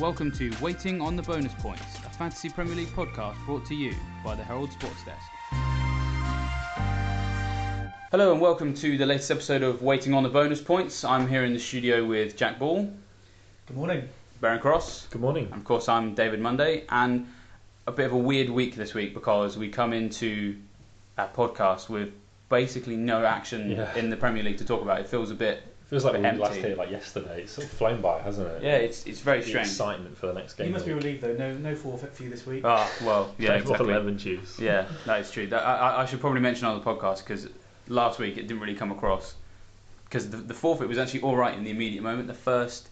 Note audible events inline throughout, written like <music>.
welcome to Waiting on the Bonus Points, a Fantasy Premier League podcast brought to you by the Herald Sports Desk. Hello and welcome to the latest episode of Waiting on the Bonus Points. I'm here in the studio with Jack Ball, Good morning. Baron Cross, Good morning. and of course I'm David Monday, and a bit of a weird week this week because we come into our podcast with basically no action Yeah. in the Premier League to talk about. It feels a bit Feels like we Empty. last here like yesterday. It's sort of flown by, hasn't it? yeah, it's it's very The strange. excitement for the next game. You must be relieved though. No, no forfeit for you this week. Ah, well, yeah, Take off exactly. lemon juice. Yeah, that is true. That, I, I- I should probably mention on the podcast because last week it didn't really come across because the, the forfeit was actually all right in the immediate moment. The first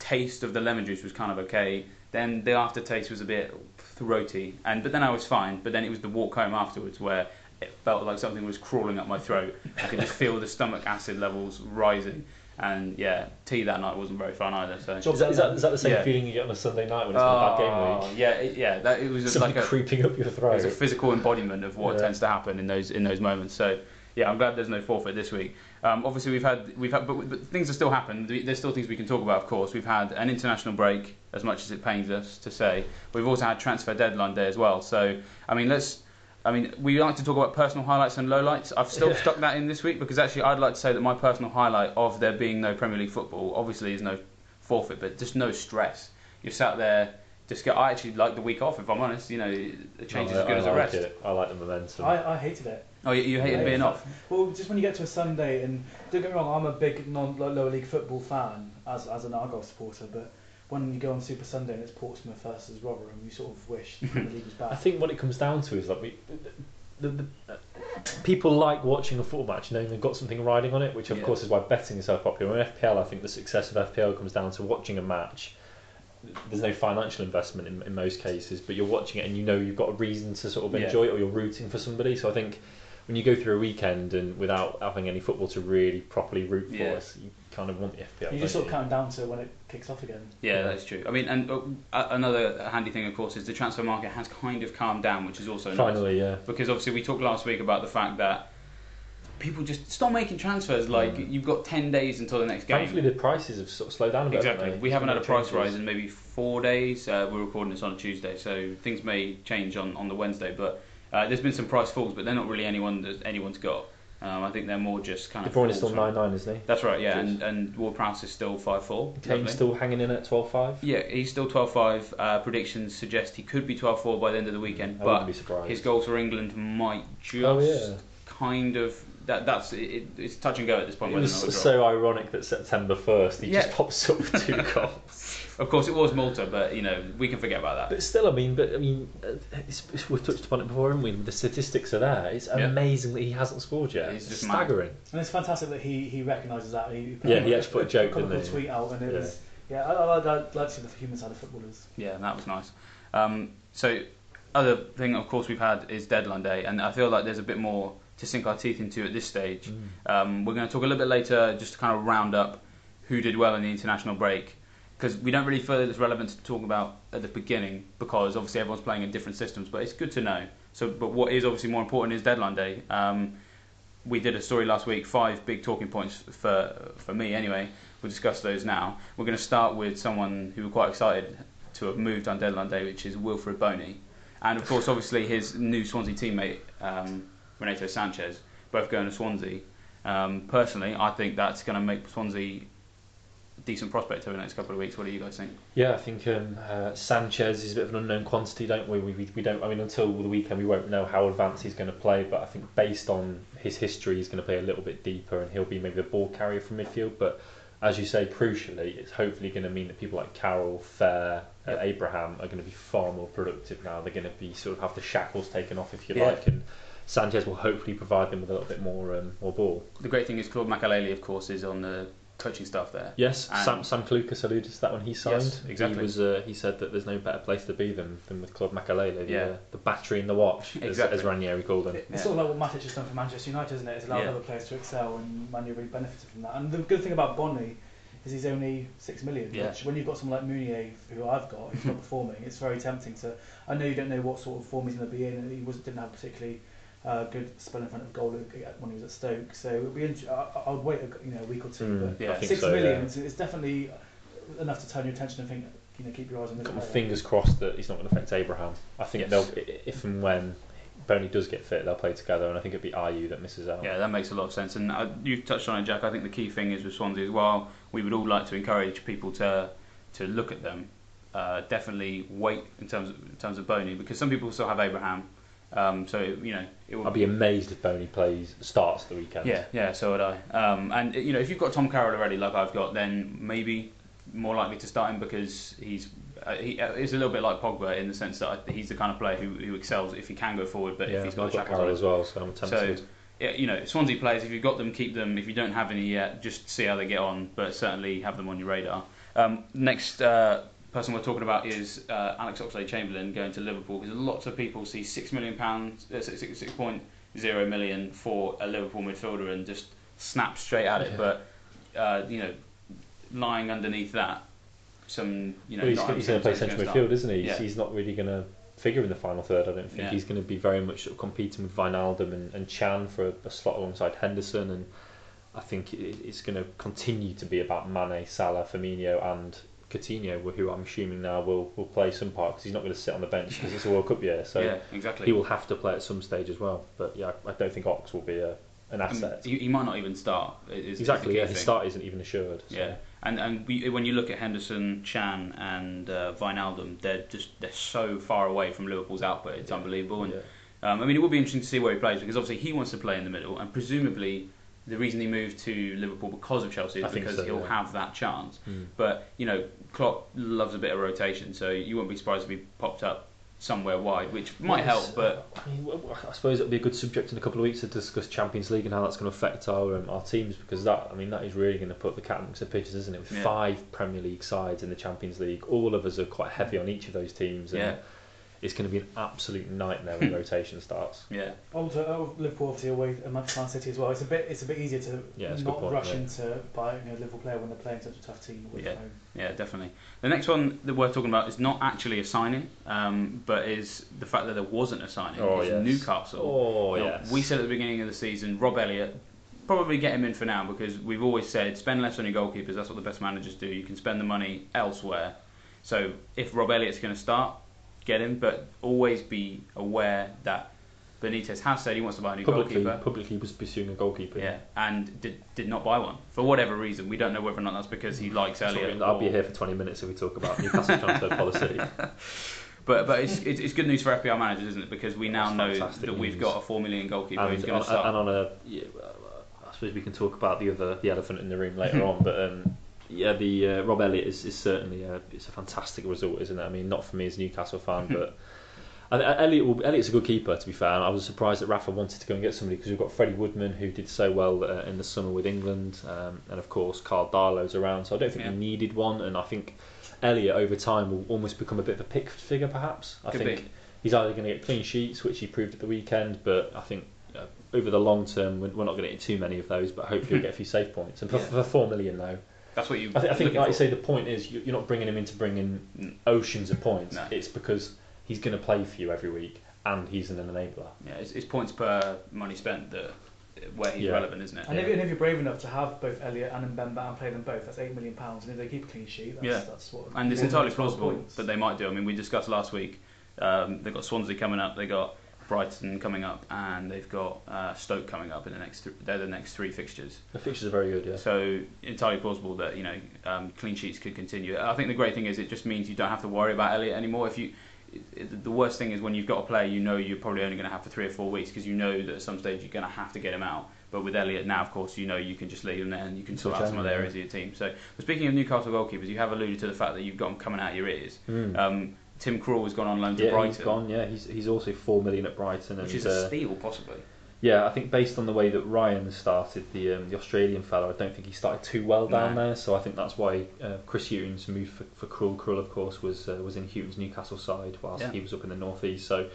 taste of the lemon juice was kind of okay. Then the aftertaste was a bit throaty, and but then I was fine. But then it was the walk home afterwards where it felt like something was crawling up my throat. I could just feel the stomach acid levels rising, and yeah, tea that night wasn't very fun either. So. Job Is that, is, that, is that the same Yeah. feeling you get on a Sunday night when it's been a bad game Oh, week? yeah, it, yeah. That it was just Something like a creeping up your throat. It's a physical embodiment of what Yeah. tends to happen in those in those moments. So yeah, I'm glad there's no forfeit this week. Um, obviously we've had we've had but, but things are still happening. There's still things we can talk about. Of course, we've had an international break, as much as it pains us to say. We've also had transfer deadline day as well. So I mean, let's. I mean, we like to talk about personal highlights and lowlights. I've still stuck that in this week because actually I'd like to say that my personal highlight of there being no Premier League football obviously is no forfeit, but just no stress. You're sat there. Just get. I actually like the week off. If I'm honest, you know, the change is as good I, as I a like rest. It. I like the momentum. I, I hated it. Oh, you, you hated I being off. Well, just when you get to a Sunday, and don't get me wrong, I'm a big non-lower league football fan as as an Argyle supporter, but when you go on Super Sunday and it's Portsmouth versus Rotherham, you sort of wish the League was <laughs> back. I think what it comes down to is that we, the, the, the, uh, people like watching a football match knowing they've got something riding on it, which of Yeah. course is why betting is so popular. In FPL, I think the success of FPL comes down to watching a match. There's no financial investment in, in most cases, but you're watching it and you know you've got a reason to sort of Yeah. enjoy it, or you're rooting for somebody. So I think when you go through a weekend and without having any football to really properly root for, Yeah. us, you kind of want the FPL. you just don't sort of counting down to when it kicks off again. Yeah, that's true. I mean, and uh, a- another handy thing, of course, is the transfer market has kind of calmed down, which is also nice. Finally, yeah. Because obviously we talked last week about the fact that people just stop making transfers. Like Mm. you've got ten days until the next game. Thankfully, the prices have sort of slowed down a bit. haven't Exactly. they? We haven't had a No price changes. rise in maybe four days. Uh, we're recording this on a Tuesday, so things may change on, on the Wednesday. But uh, there's been some price falls, but they're not really anyone that anyone's got. Um, I think they're more just kind De of. Bruyne is still nine nine, isn't he? That's right, yeah, and and Ward Prowse is still five four. Kane's still hanging in at twelve five. Yeah, he's still 12-5. Uh, predictions suggest he could be 12-4 by the end of the weekend, I but his goals for England might just Oh, yeah. kind of that. That's it, it, it's touch and go at this point. It was or not it'll so ironic that September first he Yeah. just pops up with two <laughs> goals. Of course, it was Malta, but you know we can forget about that. But still, I mean, but I mean, uh, it's, it's, we've touched upon it before, haven't we? The statistics are there. It's Yeah. amazing that he hasn't scored yet. He's It's just mad. staggering. And it's fantastic that he, he recognises that. He, put Yeah, he actually put a joke, comical didn't tweet out, and it Yeah. was yeah. I, I, I, I'd like to see the human side of footballers. Yeah, that was nice. Um, so, other thing, of course, we've had is deadline day, and I feel like there's a bit more to sink our teeth into at this stage. Um, we're going to talk a little bit later, just to kind of round up who did well in the international break, because we don't really feel it's relevant to talk about at the beginning, because obviously everyone's playing in different systems. But it's good to know. So, but what is obviously more important is deadline day. Um, we did a story last week, five big talking points for for me anyway. We'll discuss those now. We're going to start with someone who we're quite excited to have moved on deadline day, which is Wilfried Bony, and of course, obviously his new Swansea teammate um, Renato Sanches, both going to Swansea. Um, personally, I think that's going to make Swansea a decent prospect over the next couple of weeks. What do you guys think? Yeah, I think um, uh, Sanches is a bit of an unknown quantity, don't we? We, we? we don't. I mean, until the weekend, we won't know how advanced he's going to play. But I think based on his history, he's going to play a little bit deeper, and he'll be maybe the ball carrier from midfield. But as you say, crucially, it's hopefully going to mean that people like Carroll, Fer, uh, Yep. Abraham are going to be far more productive now. They're going to be sort of have the shackles taken off, if you Yeah. like, and Sanches will hopefully provide them with a little bit more um, more ball. The great thing is Claude Makelele, of course, is on the coaching staff there. Yes, And- Sam Sam Clucas alluded to that when he signed. Yes, exactly. He was uh, he said that there's no better place to be than, than with Claude Makelele, the, Yeah. uh, the battery in the watch, as, Exactly. as Ranieri called him. It's Yeah. sort of like what Matic has done for Manchester United, isn't it? It's allowed Yeah. other players to excel, and Man U really benefited from that. And the good thing about Bony is he's only six million. Yeah. Which when you've got someone like Mounié, who I've got, who's not <laughs> performing, it's very tempting to. I know you don't know what sort of form he's going to be in, and he was didn't have a particularly uh, good spell in front of goal when he was at Stoke. So it would be. int- I, I would wait a, you know a week or two, Mm, but Yeah, six so, million yeah. is, is definitely enough to turn your attention and think you know keep your eyes on this Got my fingers crossed that he's not going to affect Abraham. I think Yes. they'll, if and when Bony does get fit, they'll play together, and I think it'd be Ayew that misses out. Yeah, that makes a lot of sense. And uh, you touched on it, Jack. I think the key thing is with Swansea as well. We would all like to encourage people to to look at them. Uh, definitely wait in terms of, in terms of Bony because some people still have Abraham. Um, so you know it would I'd be amazed if Bony plays starts the weekend. Yeah, yeah, so would I. Um, and you know, if you've got Tom Carroll already, like I've got, then maybe more likely to start him because he's uh, he uh, is a little bit like Pogba in the sense that I, he's the kind of player who, who excels if he can go forward, but yeah if he's got got Carroll as well, so I'm So tempted. yeah, you know, Swansea players, if you've got them, keep them. If you don't have any yet, just see how they get on, but certainly have them on your radar. Um, next uh, person we're talking about is uh, Alex Oxlade-Chamberlain going to Liverpool because lots of people see six million pounds, uh, six six six point zero million for a Liverpool midfielder and just snap straight at it. Yeah. But uh, you know, lying underneath that, some you know, well, he's, he's going to play central midfield, start. isn't he? He's, Yeah. he's not really going to figure in the final third. I don't think Yeah. he's going to be very much sort of competing with Wijnaldum and, and Can for a, a slot alongside Henderson, and I think it's going to continue to be about Mane, Salah, Firmino, and Coutinho, who I'm assuming now will, will play some part because he's not going to sit on the bench because it's a World Cup year. So yeah, exactly. he will have to play at some stage as well. But yeah, I don't think Ox will be a, an I mean, asset. he, might not even start. is- is exactly, key yeah. His start isn't even assured. So. Yeah, and and we, when you look at Henderson, Can, and uh, Wijnaldum, they're just they're so far away from Liverpool's output. It's unbelievable. And Yeah. um, I mean, it will be interesting to see where he plays because obviously he wants to play in the middle, and presumably the reason he moved to Liverpool because of Chelsea is because so, he'll yeah. have that chance. Mm. But you know, Klopp loves a bit of rotation, so you wouldn't be surprised if he popped up somewhere wide, which might Yes, help. But I, mean, I suppose it'll be a good subject in a couple of weeks to discuss Champions League and how that's going to affect our um, our teams because that I mean that is really going to put the cat amongst the pigeons, isn't it? With Yeah. five Premier League sides in the Champions League, all of us are quite heavy on each of those teams, and Yeah. It's going to be an absolute nightmare when <laughs> rotation starts. yeah, Also, oh, Liverpool obviously away amongst Man City as well. It's a bit it's a bit easier to Yeah, it's a good not point, rush yeah. into buying a Liverpool player when they're playing such a tough team away Yeah. home. Yeah, definitely. The next one that we're talking about is not actually a signing, um, but is the fact that there wasn't a signing. Oh, It's yes. Newcastle. Oh You know, yes, We said at the beginning of the season, Rob Elliot, probably get him in for now because we've always said spend less on your goalkeepers. That's what the best managers do. You can spend the money elsewhere. So if Rob Elliot's going to start, get him, but always be aware that Benitez has said he wants to buy a new publicly goalkeeper. publicly was pursuing a goalkeeper. Yeah, and did, did not buy one for whatever reason. We don't know whether or not that's because he likes Sorry, Elliot. I'll be here for 20 minutes if we talk about Newcastle <laughs> transfer policy. <laughs> But but it's, it's good news for FPL managers, isn't it? Because we now That's know that we've news. got a four million goalkeeper who's and, going on, to start. and on a, yeah, I suppose we can talk about the other the elephant in the room later <laughs> on, but um, yeah, the uh, Rob Elliot is, is certainly a, it's a fantastic result, isn't it? I mean, not for me as a Newcastle fan, but. And uh, Elliot, will, Elliot's a good keeper, to be fair. And I was surprised that Rafa wanted to go and get somebody because we've got Freddie Woodman, who did so well uh, in the summer with England, um, and of course Karl Darlow's around. So I don't think Yeah. we needed one, and I think Elliot over time will almost become a bit of a pick figure, perhaps. I Could think be. he's either going to get clean sheets, which he proved at the weekend, but I think uh, over the long term, we're we're not going to get too many of those, but hopefully he'll get a few safe points. And for, Yeah. for four million though, That's what you. I, th- I think, looking like you say, the point is you- you're not bringing him in to bring in oceans of points. No. It's because he's going to play for you every week, and he's an enabler. Yeah, it's, it's points per money spent that where he's Yeah. relevant, isn't it? And, if, and if you're brave enough to have both Elliot and Mbemba and play them both, that's eight million pounds. And if they keep a clean sheet, that's, Yeah. that's what. And it's entirely plausible points. that they might do. I mean, we discussed last week. Um, they've got Swansea coming up. They got Brighton coming up, and they've got uh, Stoke coming up in the next. Th- they're the next three fixtures. The fixtures are very good, yeah. So entirely plausible that you know um, clean sheets could continue. I think the great thing is it just means you don't have to worry about Elliot anymore. If you, it, the worst thing is when you've got a player you know you're probably only going to have for three or four weeks because you know that at some stage you're going to have to get him out. But with Elliot now, of course, you know you can just leave him there and you can sort out some other areas of your team. So, but speaking of Newcastle goalkeepers, you have alluded to the fact that you've got them coming out of your ears. Mm. Um, Tim Krul has gone on loan to yeah, Brighton, he's gone. Yeah, he's he's also four million at Brighton, which and is uh, a steal possibly. yeah, I think based on the way that Ryan started, the um, the Australian fellow, I don't think he started too well down No. there. So I think that's why uh, Chris Hughton's moved for, for Krul. Krul, of course, was uh, was in Hughton's Newcastle side whilst Yeah. he was up in the northeast. So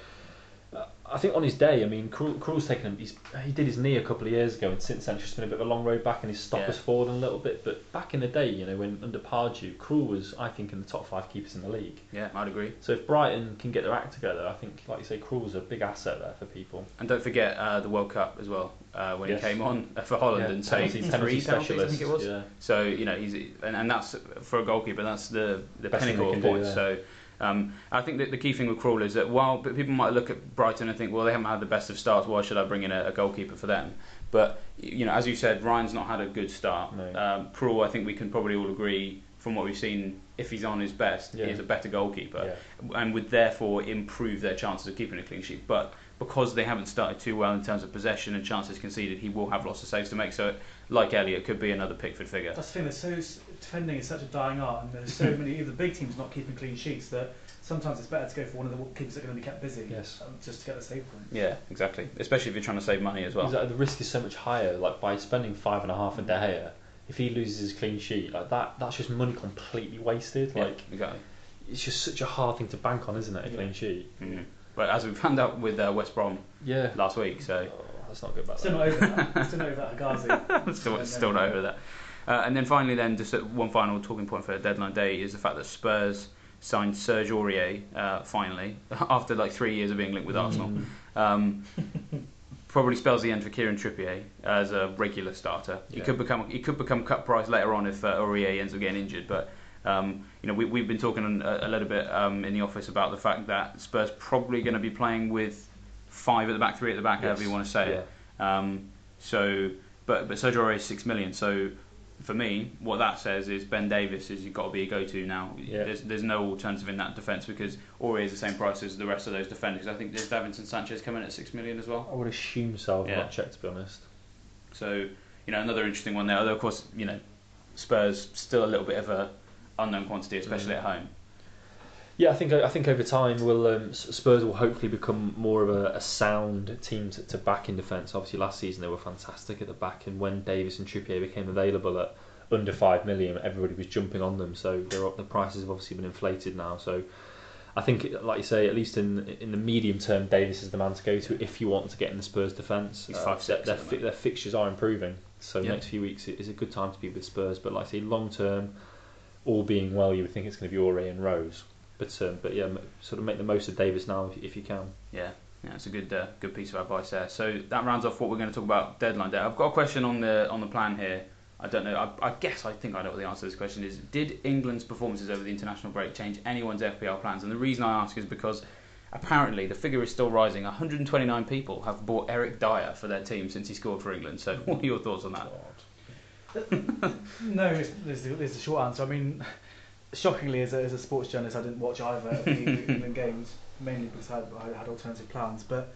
I think on his day, I mean, Krul, Krul's taken him. He's, he did his knee a couple of years ago, and since then, it's just been a bit of a long road back, and his stock Yeah. has fallen a little bit. But back in the day, you know, when under Pardew, Krul was, I think, in the top five keepers in the league. Yeah, I'd agree. So if Brighton can get their act together, I think, like you say, Krul's a big asset there for people. And don't forget uh, the World Cup as well uh, when Yes. he came on uh, for Holland and saved penalty, three penalties, I think it was. Yeah. So you know he's and, and that's for a goalkeeper. That's the the Best pinnacle of points. yeah. So um, I think that the key thing with Krul is that while people might look at Brighton and think, well, they haven't had the best of starts. Why should I bring in a, a goalkeeper for them? But you know, as you said, Ryan's not had a good start. No. Um, Krul, I think we can probably all agree from what we've seen, if he's on his best, Yeah. he's a better goalkeeper Yeah. and would therefore improve their chances of keeping a clean sheet. But because they haven't started too well in terms of possession and chances conceded, he will have lots of saves to make. So, like Elliot, could be another Pickford figure. That's the thing. There's so s- defending is such a dying art, and there's so <laughs> many of the big teams not keeping clean sheets that sometimes it's better to go for one of the keepers that are going to be kept busy, Yes. um, just to get the save point. Yeah, exactly. Especially if you're trying to save money as well. Exactly, the risk is so much higher. Like by spending five and a half on De Gea, if he loses his clean sheet, like that, that's just money completely wasted. Yeah, Like exactly. it's just such a hard thing to bank on, isn't it? A Yeah. clean sheet. Mhm. But as we found out with uh, West Brom Yeah. last week, so Oh, let's not good. back. Still there. not over <laughs> that. Still not over that Hegazi. <laughs> still, still not over that. Uh, and then finally, then just one final talking point for deadline day is the fact that Spurs signed Serge Aurier uh, finally <laughs> after like three years of being linked with Arsenal. Mm. Um, probably spells the end for Kieran Trippier as a regular starter. He could become he could become cut price later on if uh, Aurier ends up getting injured, but. Um, you know, we, we've been talking a, a little bit um, in the office about the fact that Spurs probably going to be playing with five at the back, three at the back, however you want to say it. Um, so, but but Sergio Aurier is six million. So, for me, what that says is Ben Davies is you've got to be a go-to now. Yeah. There's there's no alternative in that defence because Aurier is the same price as the rest of those defenders. I think there's Davinson Sanchez coming at six million as well. I would assume so. I've Yeah. not checked to be honest. So, you know, another interesting one there. Although of course, you know, Spurs still a little bit of a unknown quantity, especially Mm. at home. Yeah, I think I think over time will um, Spurs will hopefully become more of a, a sound team to, to back in defence. Obviously, last season they were fantastic at the back, and when Davies and Trippier became available at under five million, everybody was jumping on them. So they're up, the prices have obviously been inflated now. So I think, like you say, at least in in the medium term, Davies is the man to go to if you want to get in the Spurs defence. Uh, their, their, fi- their fixtures are improving. So Yeah. next few weeks is a good time to be with Spurs. But like I say, long term, all being well, you would think it's going to be Ore and Rose. But um, but yeah, sort of make the most of Davies now if, if you can. Yeah, yeah, it's a good uh, good piece of advice there. So that rounds off what we're going to talk about deadline day. I've got a question on the on the plan here. I don't know. I, I guess I think I know what the answer to this question is. Did England's performances over the international break change anyone's FPL plans? And the reason I ask is because apparently the figure is still rising. 129 people have bought Eric Dier for their team since he scored for England. So <laughs> what are your thoughts on that? <laughs> No, there's is, the, is the short answer. I mean, shockingly, as a, as a sports journalist, I didn't watch either of the <laughs> England games, mainly because I had, I had alternative plans. But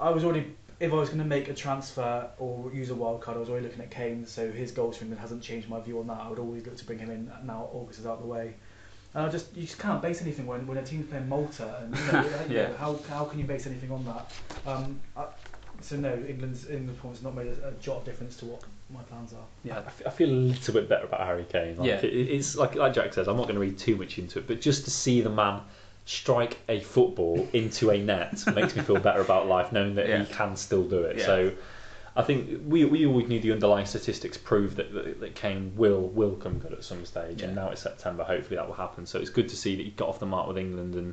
I was already, if I was going to make a transfer or use a wild card, I was already looking at Kane. So his goals England hasn't changed my view on that. I would always look to bring him in now August is out of the way. And I just you just can't base anything when, when a team's playing Malta, and you know, <laughs> Yeah. how how can you base anything on that? Um, I, so no, England's England's performance has not made a, a jot of difference to what my plans are. Yeah. I, f- I feel a little bit better about Harry Kane. Like Yeah. it, it's like like Jack says, I'm not going to read too much into it, but just to see the man strike a football into a net <laughs> makes me feel better about life, knowing that Yeah. he can still do it. Yeah. So. I think we, we always knew the underlying statistics prove that, that, that Kane will will come good at some stage, and now it's September. Hopefully that will happen. So it's good to see that he got off the mark with England, and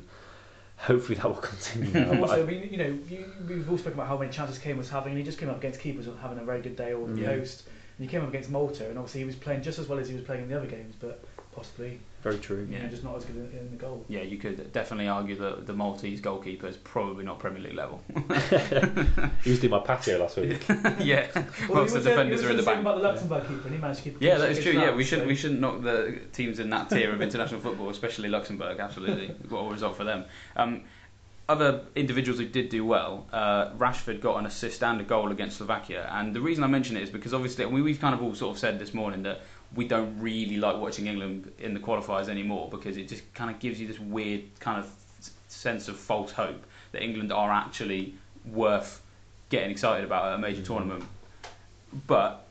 hopefully that will continue. <laughs> Now. Also, I- mean, you know, you, we've all spoken about how many chances Kane was having, and he just came up against keepers having a very good day or the host. And he came up against Malta, and obviously he was playing just as well as he was playing in the other games, but possibly very true. you Yeah. know, just not as good in, in the goal. Yeah, you could definitely argue that the Maltese goalkeeper is probably not Premier League level. <laughs> he was doing my patio last week. <laughs> yeah, <laughs> Well, most he the uh, defenders are in the was saying back. about the Luxembourg keeper, and he managed to keep. Yeah, that is true. against Yeah, we France, should so- we shouldn't knock the teams in that tier of international football, especially Luxembourg. Absolutely, what a result for them. Um, other individuals who did do well, uh, Rashford got an assist and a goal against Slovakia, and the reason I mention it is because obviously we, we've kind of all sort of said this morning that we don't really like watching England in the qualifiers anymore because it just kind of gives you this weird kind of sense of false hope that England are actually worth getting excited about at a major Mhm. tournament. But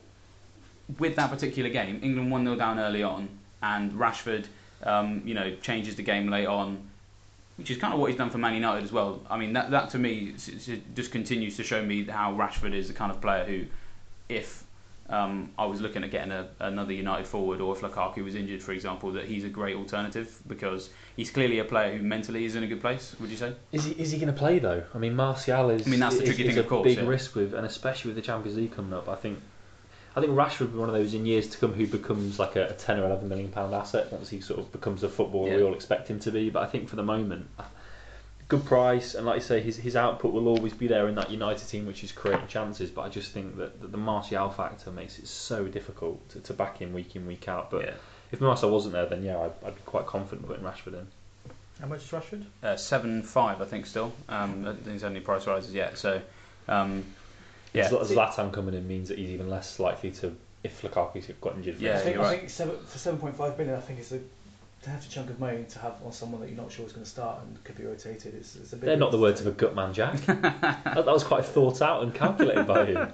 with that particular game, England 1 0 down early on, and Rashford, um, you know, changes the game late on. which is kind of what he's done for Man United as well. I mean, that that to me just continues to show me how Rashford is the kind of player who, if um, I was looking at getting a, another United forward, or if Lukaku was injured, for example, that he's a great alternative because he's clearly a player who mentally is in a good place. Would you say? Is he is he going to play though? I mean, Martial is. I mean, that's the tricky is thing, a of course, Big yeah. risk with, and especially with the Champions League coming up. I think, I think Rashford will be one of those in years to come who becomes like a, a ten or eleven million pound asset once he sort of becomes a footballer we all expect him to be. But I think for the moment, good price, and like you say, his his output will always be there in that United team, which is creating chances. But I just think that, that the Martial factor makes it so difficult to, to back him week in week out. But yeah. if Martial wasn't there, then yeah, I'd, I'd be quite confident putting Rashford in. How much is Rashford? Uh, seven five, I think. Still, um, I don't think there's any price rises yet. So, um, yeah, Zl- Zlatan coming in means that he's even less likely to if Lukaku's got injured. Yeah, I think, you're I right. think seven, for seven point five billion, I think it's a hefty chunk of money to have on someone that you're not sure is going to start and could be rotated. It's, it's a big They're not the words of a gut man, Jack. <laughs> that, that was quite thought out and calculated by you. Uh,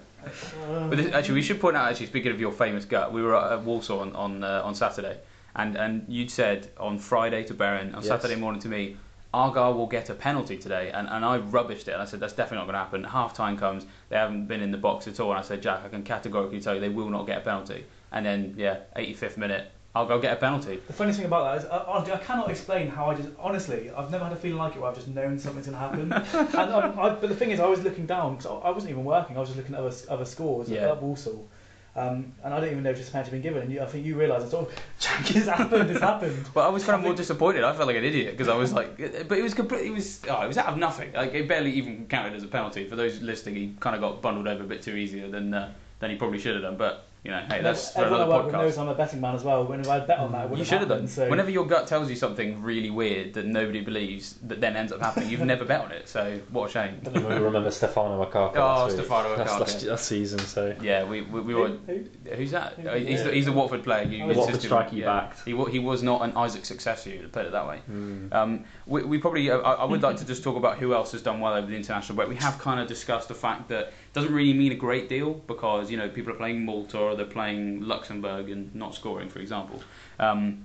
But this, actually, we should point out. Actually, speaking of your famous gut, we were at Walsall on on, uh, on Saturday, and and you'd said on Friday to Baron, on Yes. Saturday morning to me, Argyle will get a penalty today, and, and I rubbished it. And I said that's definitely not going to happen. Half time comes, they haven't been in the box at all, and I said Jack, I can categorically tell you they will not get a penalty. And then yeah, 85th minute, Argyle get a penalty. The funniest thing about that is, uh, honestly, I cannot explain how I just. Honestly, I've never had a feeling like it where I've just known something's going to happen. <laughs> and um, I, but the thing is, I was looking down because I wasn't even working. I was just looking at other other scores Yeah. at Walsall. Um, and I didn't even know if this penalty had been given. And you, I think you realised, I thought, <laughs> Jack, it's happened, it's happened. But I was kind of more disappointed. I felt like an idiot because I was like, but it was complete. It was oh, it was out of nothing. Like it barely even counted as a penalty. For those listening, he kind of got bundled over a bit too easier than uh, than he probably should have done. But you know, hey, that's for Everyone I another work with knows podcast. I'm a betting man as well. When I bet on that, it You wouldn't should have done. So Whenever your gut tells you something really weird that nobody believes, that then ends up happening, you've never bet on it. So what a shame. I don't know if you remember Stefano Okaka. Oh, last week. Stefano That's Okaka. last, last season, so. Yeah, we we, we Who- were. who? Who's that? Who- Uh, He's, the, he's a Watford player. You Oh, insisted Watford striker you yeah. backed. He, wa- he was not an Isaac successor. To put it that way. Mm. Um, we, we probably, uh, I, I would like to just talk about who else has done well over the international break. We have kind of discussed the fact that it doesn't really mean a great deal because you know people are playing Malta or they're playing Luxembourg and not scoring, for example. Um,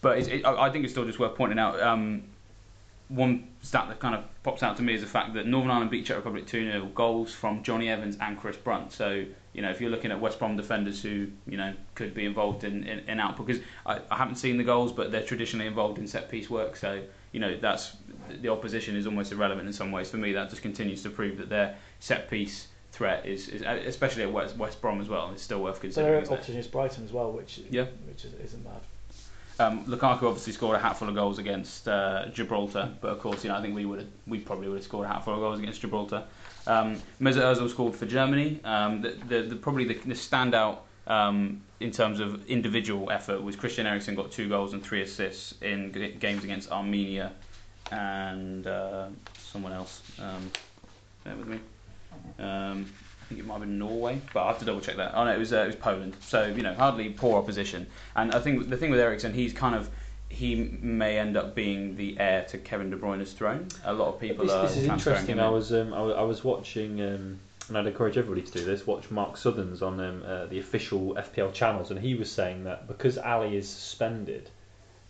but it, I I think it's still just worth pointing out. Um, one stat that kind of pops out to me is the fact that Northern Ireland beat Czech Republic 2 0 goals from Jonny Evans and Chris Brunt. So, you know, if you're looking at West Brom defenders who, you know, could be involved in, in, in output, because I, I haven't seen the goals, but they're traditionally involved in set piece work. So, you know, that's the opposition is almost irrelevant in some ways. For me, that just continues to prove that their set piece threat is, is especially at West, West Brom as well, is still worth considering. their opposition is Brighton as well, which Yeah. which is, isn't bad. Um, Lukaku obviously scored a hatful of goals against uh, Gibraltar, but of course, you know, I think we would we probably would have scored a hatful of goals against Gibraltar. Um, Mesut Ozil scored for Germany. Um, the, the, the, probably the, the standout um, in terms of individual effort was Christian Eriksen got two goals and three assists in g- games against Armenia and uh, someone else. Um, bear with me. Um, I think it might have been Norway, but I have to double check that. Oh no, it was uh, it was Poland. So you know, hardly poor opposition. And I think the thing with Eriksen, he's kind of he may end up being the heir to Kevin De Bruyne's throne. A lot of people This, are this is interesting. I was, um, I was I was watching, um, and I'd encourage everybody to do this. Watch Mark Sutherns on um, uh, the official FPL channels, and he was saying that because Alli is suspended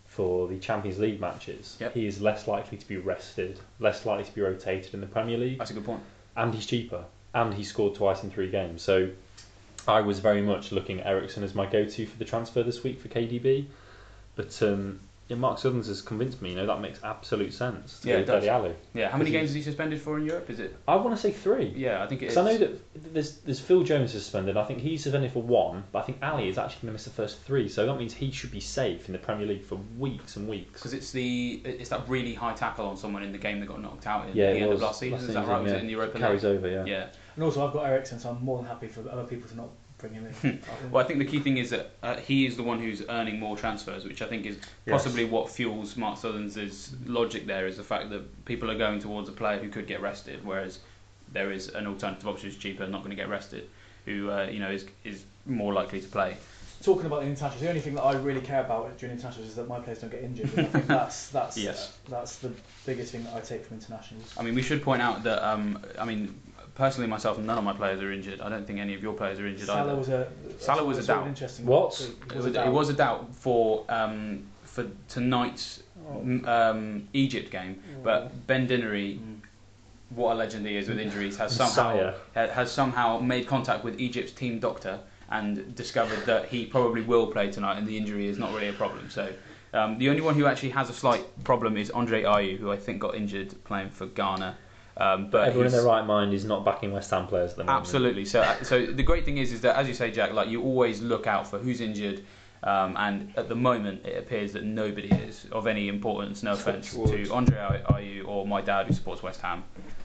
for the Champions League matches, Yep. he is less likely to be rested, less likely to be rotated in the Premier League, That's a good point. And he's cheaper, and he scored twice in three games. So I was very much looking at Eriksen as my go-to for the transfer this week for KDB, but. Um, yeah, Mark Sutherns has convinced me. You know that makes absolute sense. To Yeah, go it does. Dele Alli. Yeah, how many games is he suspended for in Europe? Is it? I want to say three. Yeah, I think it is. Because I know that there's there's Phil Jones is suspended. I think he's suspended for one, but I think Alli is actually going to miss the first three. So that means he should be safe in the Premier League for weeks and weeks. because it's the it's that really high tackle on someone in the game that got knocked out in Yeah, the end was of last season. last is that season, right? Was it in the Europa Carries over, yeah. Yeah. And also, I've got Eriksen, so I'm more than happy for other people to not in. Well, I think the key thing is that uh, he is the one who's earning more transfers, which I think is Yes. possibly what fuels Mark Sutherns' logic. There is the fact that people are going towards a player who could get rested, whereas there is an alternative option who's cheaper, not going to get rested, who uh, you know is is more likely to play. Talking about the internationals, the only thing that I really care about during internationals is that my players don't get injured. And I think that's <laughs> that's Yes. that's the biggest thing that I take from internationals. I mean, we should point out that um, I mean, personally myself, none of my players are injured. I don't think any of your players are injured Salah either. was a Salah was a doubt. Interesting. What? It It was, it was a doubt for um, for tonight's Oh. um, Egypt game, but Ben Dinnery, what a legend he is with injuries, has somehow Messiah. has somehow made contact with Egypt's team doctor and discovered that he probably will play tonight, and the injury is not really a problem. So. Um, the only one who actually has a slight problem is Andre Ayew, who I think got injured playing for Ghana. Um, but Everyone in he's- their right mind is not backing West Ham players at the moment. Absolutely. So, uh, so the great thing is, is that as you say, Jack, like you always look out for who's injured, um, and at the moment it appears that nobody is of any importance. No offense wood. to Andre Ayew or my dad who supports West Ham.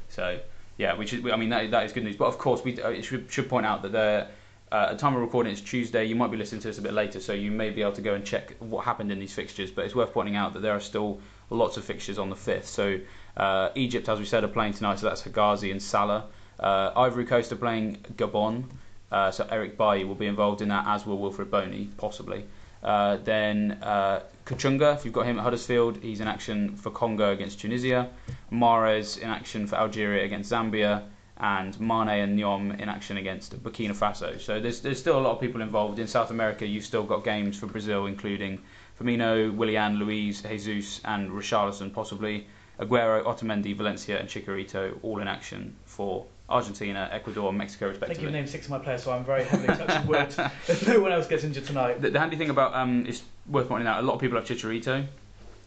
So, yeah, we should. I mean, that, that is good news. But of course, we uh, should, should point out that the uh, at time of recording it's Tuesday. You might be listening to this a bit later, so you may be able to go and check what happened in these fixtures. But it's worth pointing out that there are still lots of fixtures on the fifth. So uh, Egypt, as we said, are playing tonight. So that's Hegazi and Salah. Uh, Ivory Coast are playing Gabon. Uh, so Eric Bailly will be involved in that, as will Wilfried Bony, possibly. Uh, then uh, Kachunga, if you've got him at Huddersfield, he's in action for Congo against Tunisia. Mahrez in action for Algeria against Zambia. And Mane and Nyom in action against Burkina Faso. So there's, there's still a lot of people involved. In South America, you've still got games for Brazil, including Firmino, Willian, Luis, Jesus, and Richarlison, possibly. Aguero, Otamendi, Valencia, and Chicharito all in action for Argentina, Ecuador, and Mexico, I think respectively. you've named six of my players, so I'm very heavily touching wood. <laughs> <laughs> No one else gets injured tonight. The, the handy thing about um, it's worth pointing out a lot of people have Chicharito.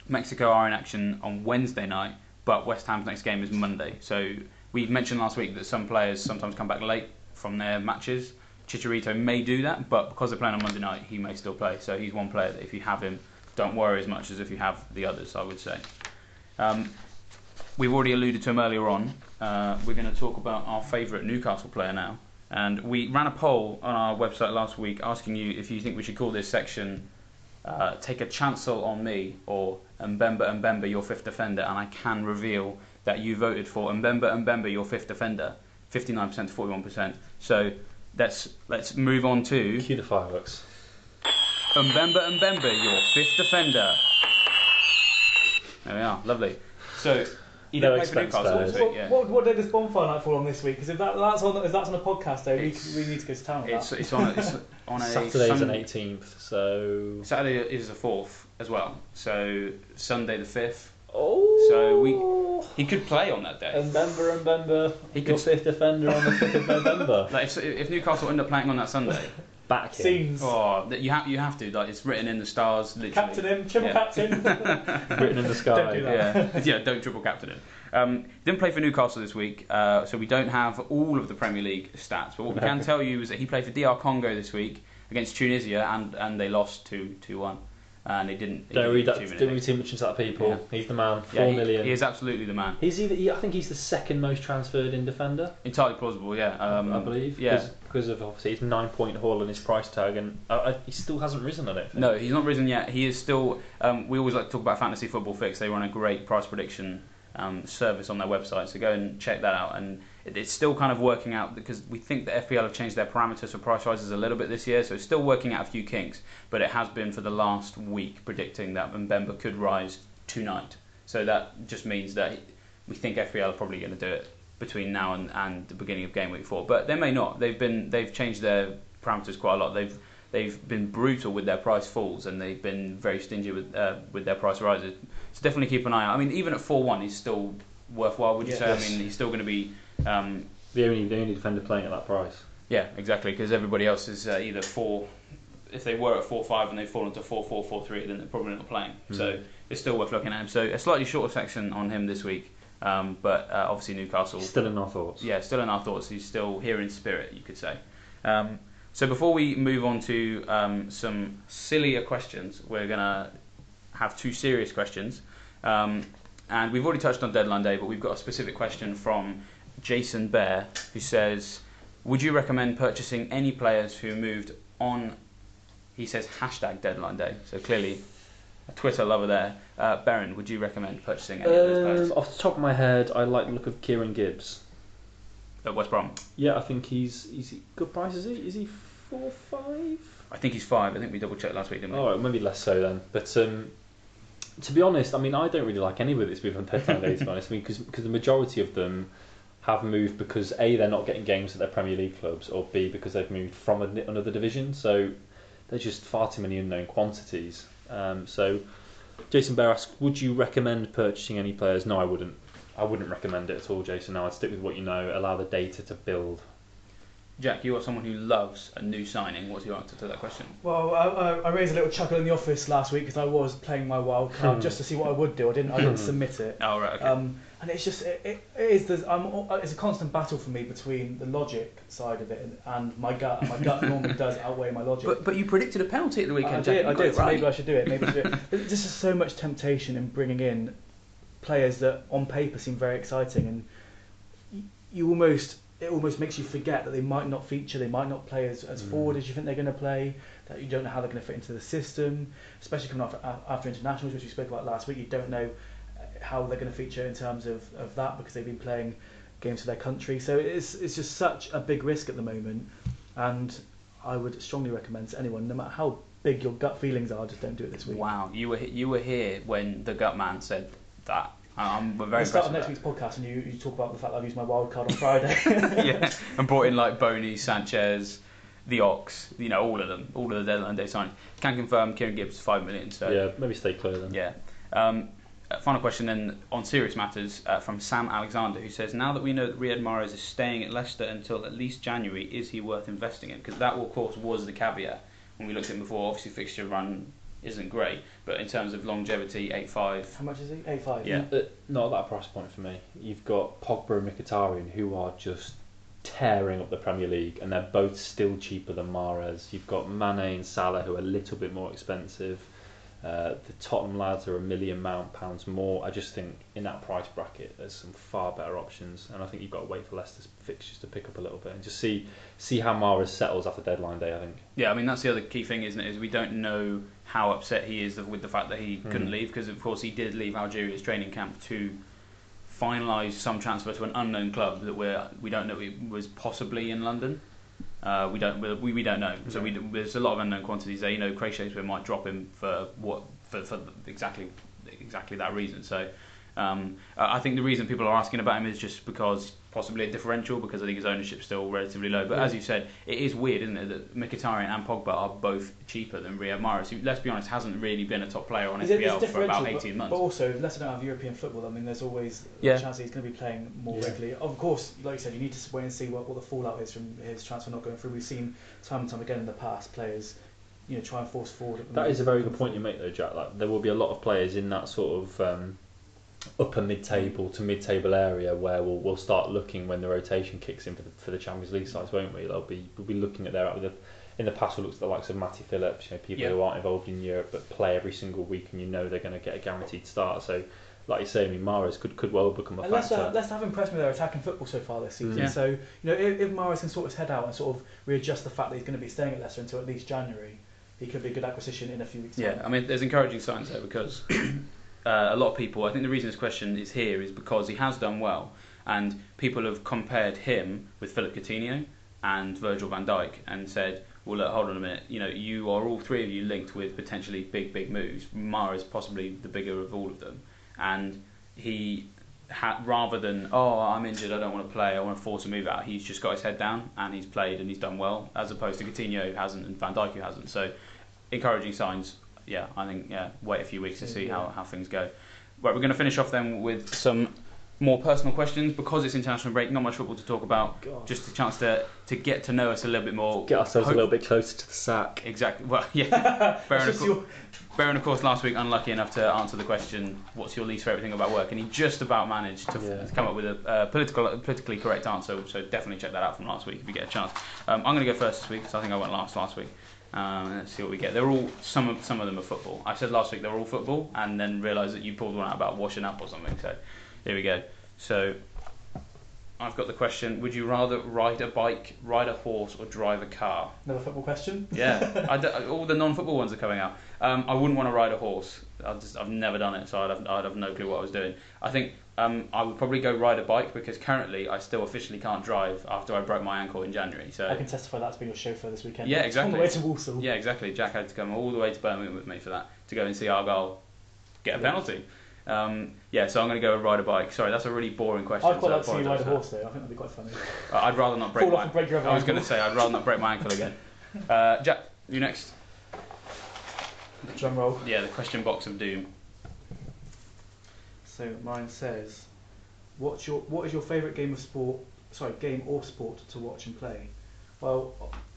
Mexico are in action on Wednesday night, but West Ham's next game is Monday. So we mentioned last week that some players sometimes come back late from their matches. Chicharito may do that, but because they're playing on Monday night, he may still play. So he's one player that if you have him, don't worry as much as if you have the others. I would say. Um, we've already alluded to him earlier on. Uh, we're going to talk about our favourite Newcastle player now. And we ran a poll on our website last week asking you if you think we should call this section uh, Take a Chancel on Me or Mbemba Mbemba Your Fifth Defender. And I can reveal that you voted for Mbemba Mbemba Your Fifth Defender, 59% to 41%. So let's, let's move on to Cue the fireworks. Mbemba Mbemba Your Fifth Defender. There we are, lovely. So he No did play for expense Newcastle spares. this week, What, yeah. what, what day does bonfire night fall on this week? Because if that, that's on if that's on a podcast, though, we, It's- we need to go to town with It's, that. it's on a, it's <laughs> on a Saturday's Sun- an 18th, so. Saturday is the fourth as well. So Sunday the fifth. Oh! So we- oh. He could play on that day. Remember, remember, He your could- fifth defender on the 5th of November. <laughs> Like if, if Newcastle end up playing on that Sunday, Back him. Scenes. oh, that you have you have to like it's written in the stars. Literally. Captain him, triple Yeah. captain. <laughs> Written in the sky. Don't do that. yeah, <laughs> yeah, don't triple captain him. Um, didn't play for Newcastle this week, uh, so we don't have all of the Premier League stats. But what we can tell you is that he played for DR Congo this week against Tunisia, and, and they lost two two one, and they didn't. he Don't didn't read that. Don't read too much into that, people. Yeah. He's the man. Yeah, Four he- million. He is absolutely the man. He's either. He, I think he's the second most transferred in defender. Entirely plausible, yeah. Um, I believe. Yeah. Because, because of obviously his nine point haul and his price tag, and uh, uh, he still hasn't risen. I don't think. No, he's not risen yet. He is still. Um, we always like to talk about Fantasy Football Fix. They run a great price prediction um, service on their website, so go and check that out. And it, it's still kind of working out because we think that FPL have changed their parameters for price rises a little bit this year, so it's still working out a few kinks. But it has been for the last week predicting that Mbemba could rise tonight. So that just means that we think FPL are probably going to do it between now and, and the beginning of game week four. But they may not. They've been they've changed their parameters quite a lot. They've they've been brutal with their price falls and they've been very stingy with uh, with their price rises. So definitely keep an eye out. I mean, even at four one, he's still worthwhile. Would you Yeah. say? Yes. I mean, he's still going to be. Um, The only the only defender playing at that price. yeah, exactly. Because everybody else is uh, either four. If they were at four five and they've fallen to four four four three, then they're probably not playing. So Mm. it's still worth looking at him. So a slightly shorter section on him this week, um, but uh, obviously Newcastle. Still in our thoughts. Yeah, still in our thoughts. He's still here in spirit, you could say. Um, so before we move on to um, some sillier questions, we're gonna have two serious questions. Um, and we've already touched on deadline day, but we've got a specific question from Jason Bear, who says, "Would you recommend purchasing any players who moved on?" He says hashtag deadline day. So clearly, a Twitter lover there. Uh, Baron, would you recommend purchasing any of those players Um, off the top of my head, I like the look of Kieran Gibbs. At West Brom? Yeah, I think he's he's good price. Is he? Is he four five? I think he's five. I think we double checked last week, didn't we? Oh, maybe less so then. But um, to be honest, I mean, I don't really like anybody that's moved on deadline day. To be honest, I mean, because the majority of them have moved because a they're not getting games at their Premier League clubs, or b because they've moved from another division. So there's just far too many unknown quantities. Um, so Jason Bear asks, would you recommend purchasing any players? No, I wouldn't. I wouldn't recommend it at all, Jason. No, I'd stick with what you know. Allow the data to build. Jack, you are someone who loves a new signing. What's your answer to that question? Well, I, I, I raised a little chuckle in the office last week because I was playing my wild card Hmm. just to see what I would do. I didn't. I didn't submit it. Oh right, okay. Um, and it's just it, it, it is there's, I'm, it's a constant battle for me between the logic side of it and, and my gut. And my gut <laughs> normally does outweigh my logic. but but you predicted a penalty at the weekend. I Jack. did, You I did. So right. maybe I should do it. Maybe I should do it. There's just so much temptation in bringing in players that on paper seem very exciting, and you almost it almost makes you forget that they might not feature, they might not play as, as Mm. forward as you think they're going to play. That you don't know how they're going to fit into the system, especially coming after after internationals, which we spoke about last week. You don't know uh, how they're going to feature in terms of, of that because they've been playing games for their country. So it's it's just such a big risk at the moment, and I would strongly recommend to anyone, no matter how big your gut feelings are, just don't do it this week. Wow, you were you were here when the gut man said that. I- I'm we're very We'll start impressed. next week's podcast and you, you talk about the fact that I've used my wild card on Friday. <laughs> <laughs> yeah, and brought in like Bony, Sanchez, the Ox, you know, all of them, all of the deadline day signings. Can confirm Kieran Gibbs five million. So Yeah, maybe stay clear then. Yeah. Um, uh, final question then on serious matters uh, from Sam Alexander, who says, "Now that we know that Riyad Mahrez is staying at Leicester until at least January, is he worth investing in? Because that, of course, was the caveat when we looked at him before. Obviously, fixture run isn't great, but in terms of longevity, eight five. How much is he? Eight five. Yeah. Uh, Not that price point for me. You've got Pogba and Mkhitaryan who are just tearing up the Premier League, and they're both still cheaper than Mahrez. You've got Mane and Salah who are a little bit more expensive. Uh, the Tottenham lads are a million mount pounds more. I just think in that price bracket, there's some far better options, and I think you've got to wait for Leicester's fixtures to pick up a little bit and just see see how Mahrez settles after deadline day. I think. Yeah, I mean that's the other key thing, isn't it? Is we don't know how upset he is with the fact that he couldn't Mm. leave because of course he did leave Algeria's training camp to finalise some transfer to an unknown club that we're we don't know it was possibly in London. Uh, we don't we, we don't know. So we, there's a lot of unknown quantities there. You know, Craig Shakespeare might drop him for what for, for exactly exactly that reason. So um, I I think the reason people are asking about him is just because possibly a differential because I think his ownership's still relatively low. But Yeah. as you said, it is weird, isn't it, that Mkhitaryan and Pogba are both cheaper than Riyad Mahrez, who, let's be honest, hasn't really been a top player on Is it- FPL it's for about 18 but, months. But also, if Leicester don't have European football, I mean, there's always Yeah. a chance that he's going to be playing more Yeah. regularly. Of course, like you said, you need to wait and see what, what the fallout is from his transfer not going through. We've seen time and time again in the past players, you know, try and force forward. That is a very good point you make, though, Jack. Like, there will be a lot of players in that sort of um, upper mid-table to mid-table area where we'll, we'll start looking when the rotation kicks in for the, for the Champions League sides, won't we? They'll be we'll be looking at their the, in the past. We looked at the likes of Matty Phillips, you know, people Yeah. who aren't involved in Europe but play every single week, and you know they're going to get a guaranteed start. So, like you say, I mean, Mahrez could could well become a And Leicester, uh, factor. Leicester have impressed me with their attacking football so far this season. Mm. Yeah. So, you know, if, if Mahrez can sort his head out and sort of readjust the fact that he's going to be staying at Leicester until at least January, he could be a good acquisition in a few weeks' time. Yeah, I mean, there's encouraging signs there because uh, a lot of people, I think the reason this question is here is because he has done well, and people have compared him with Philippe Coutinho and Virgil van Dijk and said, well, look, hold on a minute, you know, you are all three of you linked with potentially big, big moves. Mahrez is possibly the bigger of all of them, and he. Ha- rather than oh I'm injured I don't want to play I want to force a move out he's just got his head down and he's played and he's done well as opposed to Coutinho who hasn't and Van Dijk who hasn't so encouraging signs yeah, I think yeah, wait a few weeks to see how, how things go. Right, we're going to finish off then with some more personal questions because it's international break. Not much football to talk about. God. Just a chance to to get to know us a little bit more. Get ourselves Hope- a little bit closer to the sack. Exactly. Well, <laughs> yeah. Baron, of your- Bearing, of course, last week unlucky enough to answer the question, "What's your least favourite thing about work?" and he just about managed to, Yeah. come up with a uh, political, politically correct answer. So definitely check that out from last week if you get a chance. Um, I'm going to go first this week because I think I went last last week. Um, let's see what we get. They're all some of some of them are football. I said last week they were all football, and then realised that you pulled one out about washing up or something. So here we go. So I've got the question: Would you rather ride a bike, ride a horse, or drive a car? Another football question. Yeah, <laughs> I d- all the non-football ones are coming out. Um, I wouldn't want to ride a horse. I just, I've never done it, so I'd have, I'd have no clue what I was doing. I think um, I would probably go ride a bike because currently I still officially can't drive after I broke my ankle in January. So I can testify that's been your chauffeur this weekend. Yeah, On exactly. the way to Walsall. yeah, exactly. Jack had to come all the way to Birmingham with me for that to go and see Argyle get a Yeah. penalty. Um, yeah, so I'm going to go ride a bike. Sorry, that's a really boring question. I'd quite so like to see you ride a horse though. I think that'd be quite funny. I'd rather not break Fall my. off break your I was going to say I'd rather not break my ankle again. Uh, Jack, you next. The Drum roll. Yeah, the question box of doom. So mine says, "What's your what is your favourite game of sport? Sorry, game or sport to watch and play?" Well,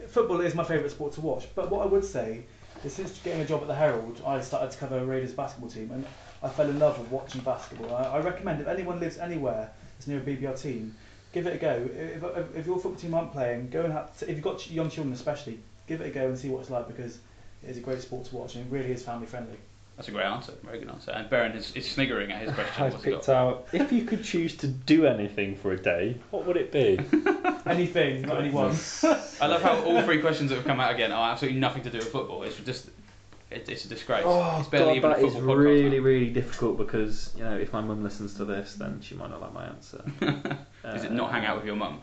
football is my favourite sport to watch. But what I would say is, since getting a job at the Herald, I started to cover a Raiders basketball team, and I fell in love with watching basketball. I, I recommend if anyone lives anywhere that's near a BBL team, give it a go. If, if, if your football team aren't playing, go and have, if you've got young children especially, give it a go and see what it's like because it is a great sport to watch and it really is family friendly. That's a great answer. Very good answer. And Baron is, is sniggering at his <laughs> question. I've What's he picked got? out if you could choose to do anything for a day, what would it be? <laughs> Anything, not anyone. <laughs> I love how all three questions that have come out again are absolutely nothing to do with football. It's just, it, it's a disgrace. Oh it's barely god, even that a is football podcast. It's really, really difficult because you know if my mum listens to this, then she might not like my answer. Is it not hang out with your mum?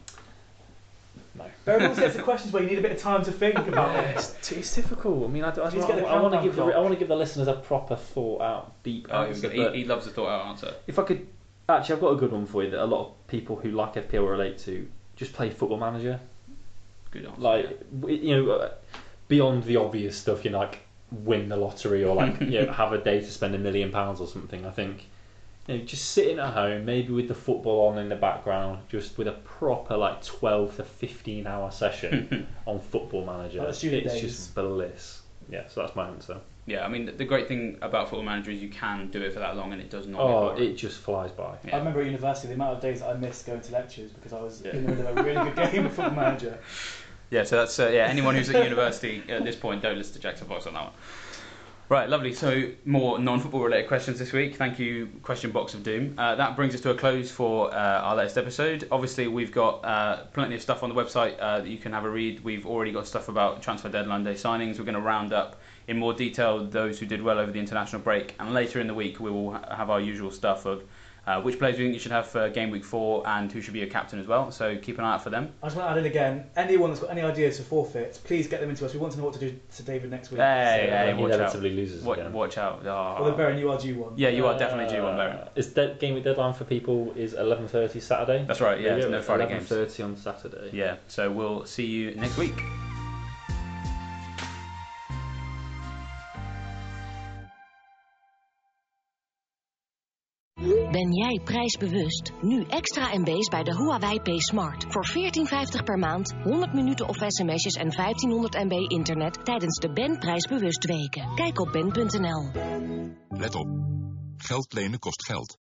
No. There are all sorts of questions where you need a bit of time to think <laughs> about it. It's, it's difficult. I mean, I, I, Please get the I want to countdown give the clock. I want to give the listeners a proper thought out, deep Oh, answer. he, but he loves a thought out answer. if I could, actually, I've got a good one for you that a lot of people who like FPL relate to. Just play Football Manager. Good answer. like w- you know, uh, beyond the obvious stuff, you know, like win the lottery or like <laughs> you know have a day to spend a million pounds or something. I think you know, just sitting at home, maybe with the football on in the background, just with a proper like twelve to fifteen hour session <laughs> on Football Manager. Like the it's days. just bliss. Yeah, so that's my answer. yeah, I mean, the, the great thing about Football Manager is you can do it for that long and it does not. Oh, get it just flies by. Yeah. I remember at university the amount of days that I missed going to lectures because I was Yeah. in the middle of a really good <laughs> game of Football Manager. Yeah, so that's uh, yeah. Anyone who's at <laughs> university at this point, don't listen to Jackson Fox on that one. Right, lovely. So more non-football related questions this week. Thank you, Question Box of Doom. Uh, that brings us to a close for uh, our latest episode. Obviously, we've got uh, plenty of stuff on the website uh, that you can have a read. We've already got stuff about transfer deadline day signings. We're going to round up in more detail those who did well over the international break, and later in the week we will have our usual stuff of. Uh, which players do you think you should have for game week four and who should be your captain as well. So keep an eye out for them. I just want to add in again, anyone that's got any ideas for forfeits, please get them into us. We want to know what to do to David next week. Hey, So, hey, uh, he watch out. inevitably loses Watch, again. watch out. Oh. Although, Baron, you are due one. Yeah, you are definitely due one, Baron. Uh, Is that game week deadline for people is eleven thirty Saturday? That's right, yeah, There you no. Friday Eleven games. thirty on Saturday. Yeah, so we'll see you next week. Ben jij prijsbewust? Nu extra MB's bij de Huawei P Smart. Voor 14,50 per maand, 100 minuten of sms'jes en 1500 MB internet tijdens de Ben prijsbewust weken. Kijk op ben.nl. Let op. Geld lenen kost geld.